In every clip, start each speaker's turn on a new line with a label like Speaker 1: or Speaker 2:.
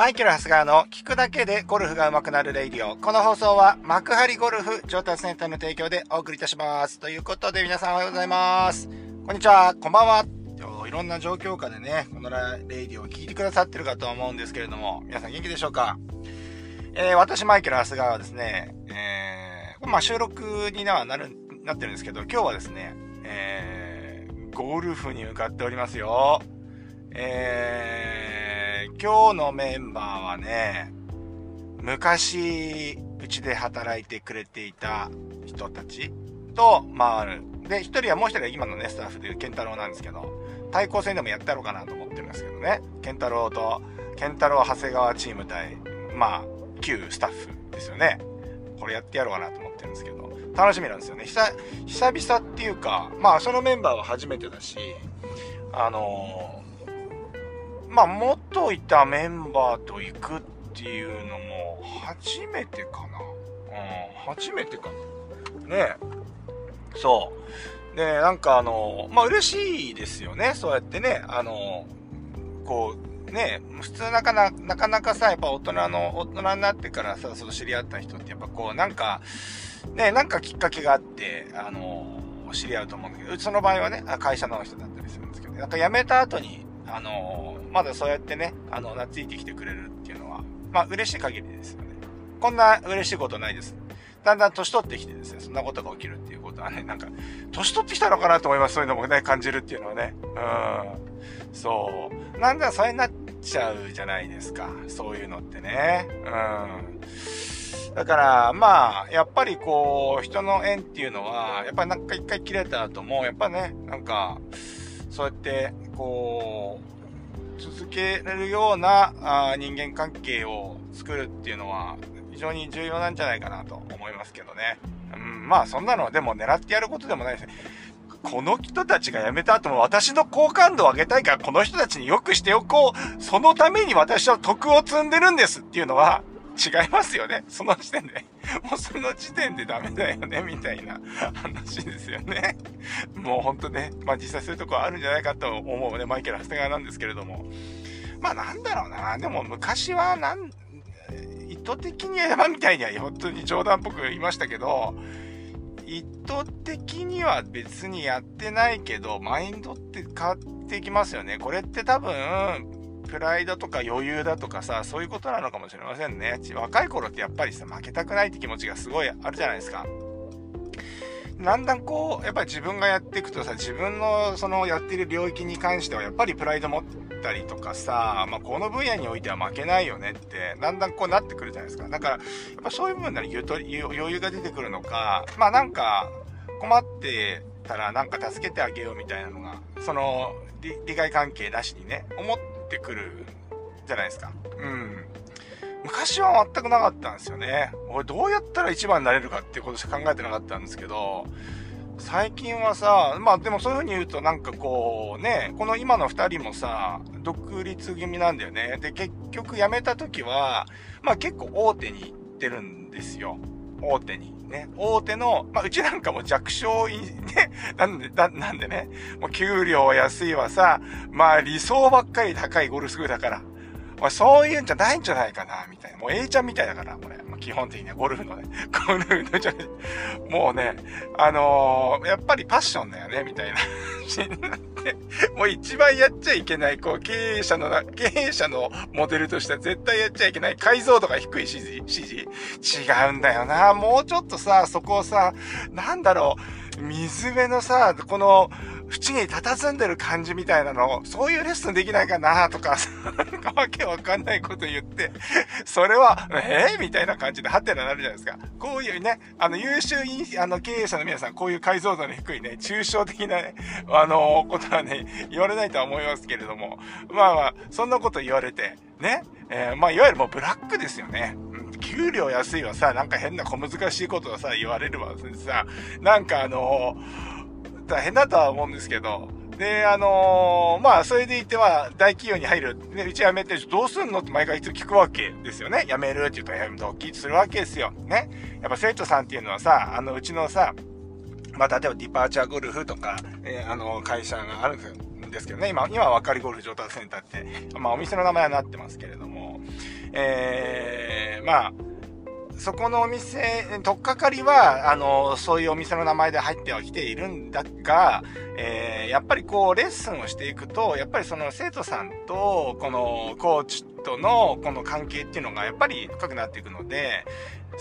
Speaker 1: マイケル・ハスガーの聞くだけでゴルフが上手くなる radio。この放送は幕張ゴルフ上達センターの提供でお送りいたします。ということで皆さんおはようございます。こんにちは、こんばんは。いろんな状況下でね、このレイディオを聞いてくださってるかと思うんですけれども、皆さん元気でしょうか？えー、私、マイケル・ハスガーはですね、えー、まあ収録にはなる、なってるんですけど、今日はですね、えー、ゴルフに向かっておりますよ。えー、今日のメンバーはね、昔、うちで働いてくれていた人たちと回る。で、一人はもう一人は今のね、スタッフで、ケンタロウなんですけど、対抗戦でもやってやろうかなと思ってるんですけどね。ケンタロウと、ケンタロウ長谷川チーム対、まあ、旧スタッフですよね。これやってやろうかなと思ってるんですけど、楽しみなんですよね。久々っていうか、まあ、そのメンバーは初めてだし、あのー、まあ、元いたメンバーと行くっていうのも、初めてかな。うん、初めてかな。ねそう。で、なんかあの、まあ、嬉しいですよね。そうやってね、あの、こう、ね、普通なかななかなかさ、やっぱ大人の、大人になってからさ、その知り合った人ってやっぱこう、なんか、ね、なんかきっかけがあって、あの、知り合うと思うんだけど、その場合はね、会社の人だったりするんですけど、なんか辞めた後に、あの、まだそうやってね、あの、懐いてきてくれるっていうのは、まあ、嬉しい限りですよね。こんな嬉しいことないです。だんだん年取ってきてですね、そんなことが起きるっていうことはね、なんか、年取ってきたのかなと思います。そういうのもね、感じるっていうのはね。うん。そう。なんだ、それになっちゃうじゃないですか。そういうのってね。うん。だから、まあ、やっぱりこう、人の縁っていうのは、やっぱりなんか一回切れた後も、やっぱね、なんか、そうやって、こう、続けれるようなあ人間関係を作るっていうのは、非常に重要なんじゃないかなと思いますけどね。うん、まあそんなのはでも狙ってやることでもないですね。この人たちが辞めた後も私の好感度を上げたいからこの人たちに良くしておこう。そのために私は徳を積んでるんですっていうのは違いますよね。その時点で。もうその時点でダメだよね、みたいな話ですよね。もうほんとね、まあ実際そういうとこあるんじゃないかと思うね、マイケル・ハステガーなんですけれども。まあなんだろうな。でも昔はなん、意図的に山みたいには本当に冗談っぽく言いましたけど、意図的には別にやってないけど、マインドって変わってきますよね。これって多分、プライドとか余裕だとかさ、そういうことなのかもしれませんね。若い頃ってやっぱりさ、負けたくないって気持ちがすごいあるじゃないですか。だんだんこう、やっぱり自分がやっていくとさ、自分のそのやってる領域に関してはやっぱりプライド持ったりとかさ、まあ、この分野においては負けないよねって、だんだんこうなってくるじゃないですか。だから、やっぱそういう部分なら余裕が出てくるのか、まあなんか、困ってたらなんか助けてあげようみたいなのが、その、利害関係なしにね、思ってくるじゃないですか。うん。昔は全くなかったんですよね。俺どうやったら一番になれるかっていうことしか考えてなかったんですけど、最近はさ、まあでもそういう風に言うとなんかこうね、この今の二人もさ、独立気味なんだよね。で、結局辞めた時は、まあ結構大手に行ってるんですよ。大手に。ね。大手の、まあうちなんかも弱小 ね、なんで、ななんでね、もう給料安いはさ、まあ理想ばっかり高いゴルフスクールだから。お前そういうんじゃないんじゃないかな、みたいな。もう A ちゃんみたいだから、これ。ま、基本的にはゴルフのね。ゴルフのじゃもうね、あのー、やっぱりパッションだよね、みたいな 話になって。もう一番やっちゃいけない、こう、経営者の、経営者のモデルとしては絶対やっちゃいけない解像度が低い指示、指示。違うんだよな。もうちょっとさ、そこをさ、なんだろう、水辺のさ、この、縁に佇んでる感じみたいなのを、そういうレッスンできないかなとか、なんかわけわかんないこと言って、それは、え？ー、みたいな感じでハテナなるじゃないですか。こういうね、あの、優秀あの、経営者の皆さん、こういう解像度の低いね、抽象的なね、あの、ことはね、言われないとは思いますけれども、まあまあ、そんなこと言われて、ね、えー、まあ、いわゆるもうブラックですよね。給料安いはさ、なんか変な小難しいことをさ、言われるわ。さ、なんかあの大変だとは思うんですけど、で、あのー、まあ、それでいては、大企業に入る。ね、うち辞めて、どうすんのって毎回聞くわけですよね。辞めるって言うと、やめドキッするわけですよ。ね。やっぱ生徒さんっていうのはさ、あの、うちのさ、まあ、例えばディパーチャーゴルフとか、えー、あの、会社があるんですけどね。今、今はわかりゴルフ上達センターって、まあ、お店の名前はなってますけれども、えー、まあ、そこのお店、とっかかりは、あの、そういうお店の名前で入ってはきているんだが、えー、やっぱりこう、レッスンをしていくと、やっぱりその生徒さんと、このコーチとのこの関係っていうのがやっぱり深くなっていくので、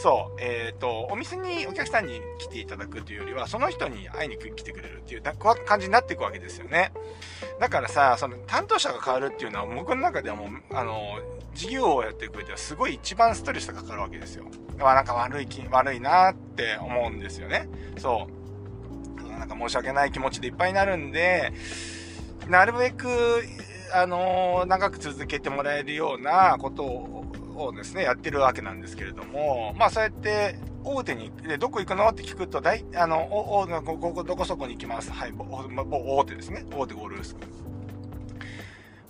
Speaker 1: そう、えっ、ー、と、お店にお客さんに来ていただくというよりは、その人に会いに来てくれるっていう感じになっていくわけですよね。だからさ、その担当者が変わるっていうのは、僕の中ではもう、あの、事業をやっていく上ではすごい一番ストレスがかかるわけですよ。だからなんか悪い気、悪いなって思うんですよね。そう。なんか申し訳ない気持ちでいっぱいになるんで、なるべく、あの長く続けてもらえるようなことををですね、やってるわけなんですけれども、まあそうやって、大手に、で、どこ行くのって聞くと、大、あの、お、お、ここ、どこそこに行きます。はい、大手ですね。大手ゴールドスクール。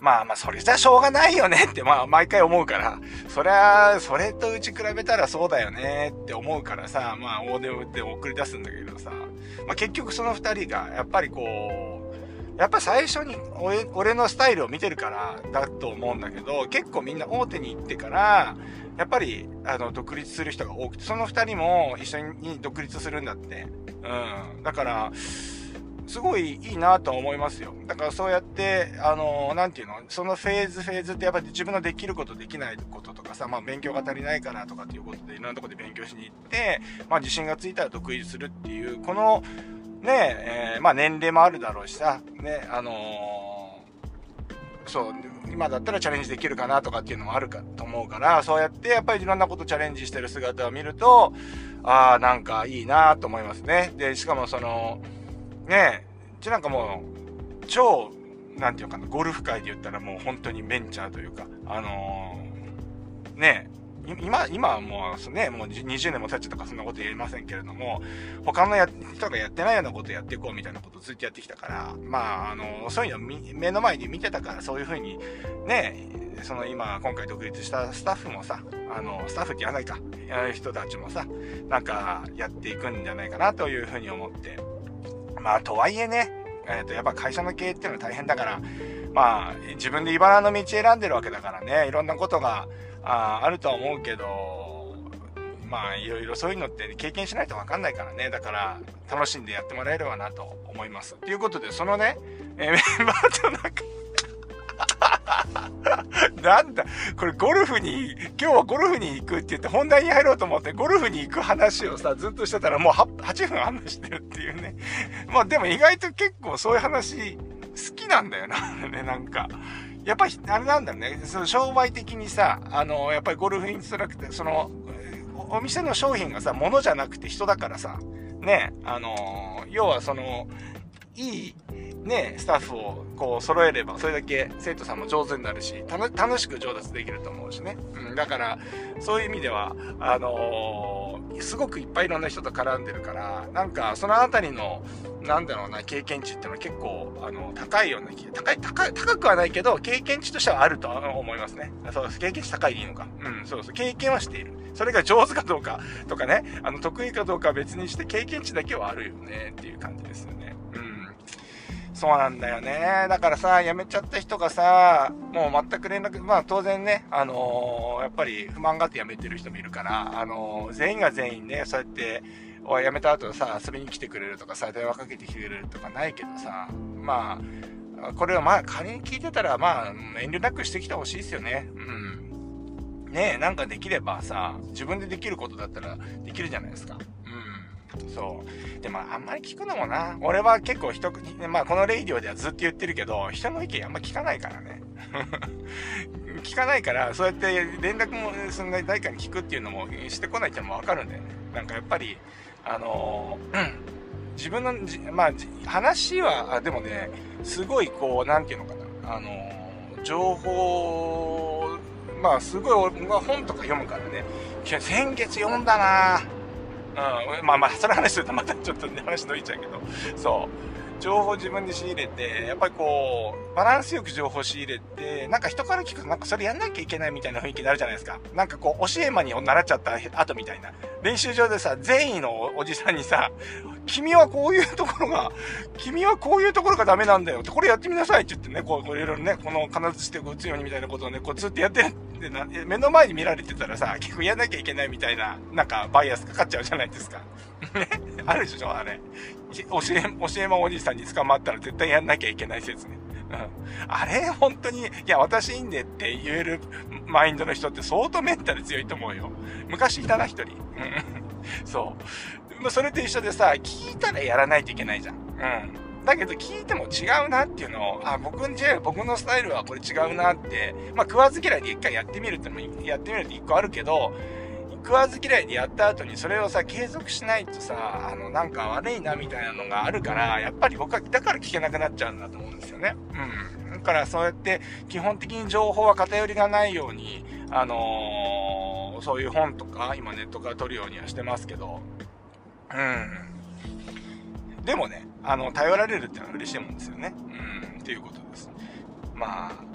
Speaker 1: まあまあ、それじゃしょうがないよねって、まあ、毎回思うから、そりゃ、それとうち比べたらそうだよねって思うからさ、まあ、大手で送り出すんだけどさ、まあ結局その二人が、やっぱりこう、やっぱ最初に俺俺のスタイルを見てるからだと思うんだけど、結構みんな大手に行ってから、やっぱり、あの、独立する人が多くて、その二人も一緒に独立するんだって。うん。だから、すごいいいなと思いますよ。だからそうやって、あの、なんていうの、そのフェーズフェーズってやっぱり自分のできること、できないこととかさ、まあ勉強が足りないからとかっていうことでいろんなとこで勉強しに行って、まあ自信がついたら独立するっていう、この、ねえ、ー、まあ年齢もあるだろうしさ、ね、あのー、そう、今だったらチャレンジできるかなとかっていうのもあるかと思うから、そうやってやっぱりいろんなことチャレンジしてる姿を見ると、ああ、なんかいいなと思いますね。で、しかもその、ねえ、うちなんかもう、超、なんていうかな、ゴルフ界で言ったらもう本当にベンチャーというか、あのー、ねえ、今、今はもうね、もう20年も経っちゃったからそんなこと言えませんけれども、他の人がやってないようなことやっていこうみたいなことをずっとやってきたから、まあ、あの、そういうのを目の前に見てたから、そういうふうに、ね、その今、今回独立したスタッフもさ、あの、スタッフって言わないか、やる人たちもさ、なんか、やっていくんじゃないかなというふうに思って。まあ、とはいえね、えっ、ー、と、やっぱ会社の経営っていうのは大変だから、まあ、自分で茨の道選んでるわけだからね、いろんなことが、ああるとは思うけど、まあ、いろいろそういうのって経験しないとわかんないからね。だから、楽しんでやってもらえればなと思います。ということで、そのね、えー、メンバーとなんかなんだ、これゴルフに、今日はゴルフに行くって言って本題に入ろうと思ってゴルフに行く話をさ、ずっとしてたらもう 8, 8分話してるっていうね。まあでも意外と結構そういう話好きなんだよな、ね、なんか。やっぱり、あれなんだろうね、その商売的にさ、あの、やっぱりゴルフインストラクター、その、お店の商品がさ、物じゃなくて人だからさ、ね、あの、要はその、いい、ね、スタッフをこう揃えれば、それだけ生徒さんも上手になるし、楽しく上達できると思うしね。うん、だから、そういう意味では、あのー、すごくいっぱいいろんな人と絡んでるから、なんか、そのあたりの、なんだろうな、経験値っていうのは結構、あの、高いような、高い、高い、高くはないけど、経験値としてはあると思いますね。そうです。経験値高いでいいのか。うん、そうそう。経験はしている。それが上手かどうかとかね、あの、得意かどうかは別にして、経験値だけはあるよね、っていう感じですよね。そうなんだよね。だからさ、辞めちゃった人がさ、もう全く連絡、まあ当然ね、あのー、やっぱり不満があって辞めてる人もいるから、あのー、全員が全員ね、そうやって、お、辞めた後さ、遊びに来てくれるとかさ、電話かけてきてくれるとかないけどさ、まあ、これをまあ仮に聞いてたら、まあ、遠慮なくしてきてほしいですよね。うん。ねえ、なんかできればさ、自分でできることだったらできるじゃないですか。そう。でも、あんまり聞くのもな。俺は結構人、まあ、このレイディオではずっと言ってるけど、人の意見あんま聞かないからね。聞かないから、そうやって連絡も、そんな誰かに聞くっていうのもしてこないってもわかるんだよね。なんかやっぱり、あのー、自分のまあ、話は、あでもね、すごいこう、なんていうのかな、あのー、情報、まあ、すごい俺は本とか読むからね、先月読んだなぁうん、まあまあ、その話するとまたちょっとね、話伸びちゃうけど、そう。情報自分で仕入れて、やっぱりこう、バランスよく情報仕入れて、なんか人から聞くとなんかそれやんなきゃいけないみたいな雰囲気になるじゃないですか。なんかこう、教え間に習っちゃった後みたいな。練習場でさ、善意のおじさんにさ、君はこういうところが、君はこういうところがダメなんだよって、これやってみなさいって言ってね、こう、いろいろね、この金槌で打つようにみたいなことをね、こうずっとやってでな、目の前に見られてたらさ、結構やんなきゃいけないみたいな、なんかバイアスかかっちゃうじゃないですか。ね あるでしょあれ。教え、教えまおじさんに捕まったら絶対やんなきゃいけない説ね。うん。あれ、本当に、いや、私いいんでって言えるマインドの人って相当メンタル強いと思うよ。昔いたな、一人。うん。そう。それと一緒でさ、聞いたらやらないといけないじゃん。うん。だけど聞いても違うなっていうのを、あ、僕んじゃ僕のスタイルはこれ違うなって、まあ食わず嫌いで一回やってみるってのも、やってみるって一個あるけど、食わず嫌いでやった後にそれをさ、継続しないとさ、あの、なんか悪いなみたいなのがあるから、やっぱり僕はだから聞けなくなっちゃうんだと思うんですよね。うん。だからそうやって基本的に情報は偏りがないように、あのー、そういう本とか、今ネットから取るようにはしてますけど、うん。でもね、あの、頼られるっていうのは嬉しいもんですよね。うん、っていうことです。まあ、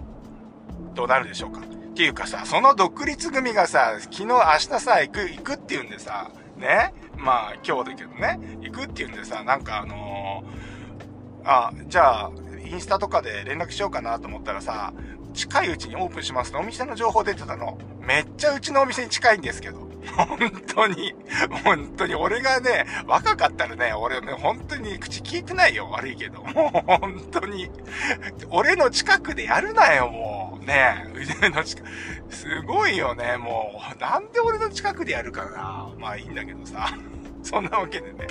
Speaker 1: どうなるでしょうか。っていうかさ、その独立組がさ、昨日明日さ、行く、行くって言うんでさ、ね？まあ、今日だけどね、行くって言うんでさ、なんかあのー、あ、じゃあ、インスタとかで連絡しようかなと思ったらさ、近いうちにオープンしますのお店の情報出てたの。めっちゃうちのお店に近いんですけど。本当に、本当に、俺がね、若かったらね、俺ね、本当に口聞いてないよ、悪いけど。もう本当に、俺の近くでやるなよ、もう。ね腕の近く、すごいよね、もう。なんで俺の近くでやるかな。まあいいんだけどさ。そんなわけでね。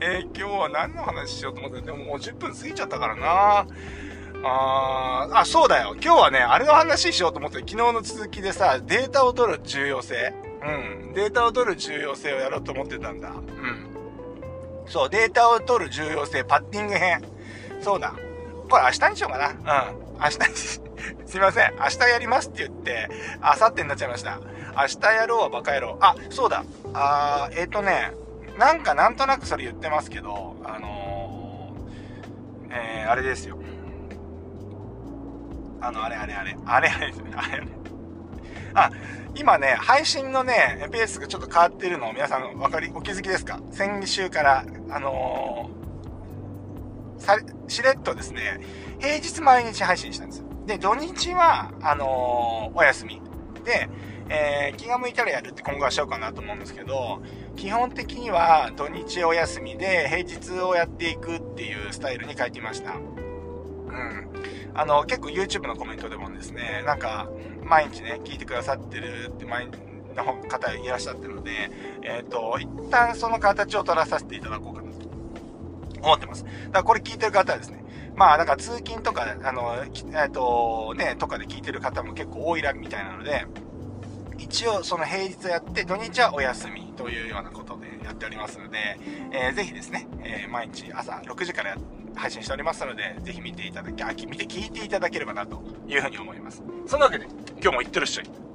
Speaker 1: えー、今日は何の話しようと思ってでももう10分過ぎちゃったからな。ああ、そうだよ。今日はね、あれの話しようと思って、昨日の続きでさ、データを取る重要性。うん。データを取る重要性をやろうと思ってたんだ。うん。そう、データを取る重要性、パッティング編。そうだ。これ明日にしようかな。うん。明日に すいません。明日やりますって言って、明後日になっちゃいました。明日やろうはバカ野郎。あ、そうだ。あー、えっ、ー、とね、なんかなんとなくそれ言ってますけど、あのー、えー、あれですよ。あの、あれあれあれ、あれあれですね、あれあれ。あ、今ね、配信のね、ペースがちょっと変わってるのを皆さんわかり、お気づきですか？先週から、あのー、さ、しれっとですね、平日毎日配信したんですよ。で、土日は、あのー、お休み。で、えー、気が向いたらやるって今後はしようかなと思うんですけど、基本的には土日お休みで平日をやっていくっていうスタイルに変えてみました。うん。あの、結構 YouTube のコメントでもですね、なんか、毎日ね、聞いてくださってるって毎の方いらっしゃってるので、えっ、ー、と、一旦その形を取らさせていただこうかなと思ってます。だからこれ聞いてる方はですね、まあ、なんか通勤とか、あの、えっ、ー、と、ね、とかで聞いてる方も結構多いらみたいなので、一応その平日やって土日はお休みというようなことでやっておりますので、えー、ぜひですね、えー、毎日朝6時からやって配信しておりますので、ぜひ見ていただき、あ、見て聞いていただければなというふうに思います。そんなわけで、今日もいってらっしゃい。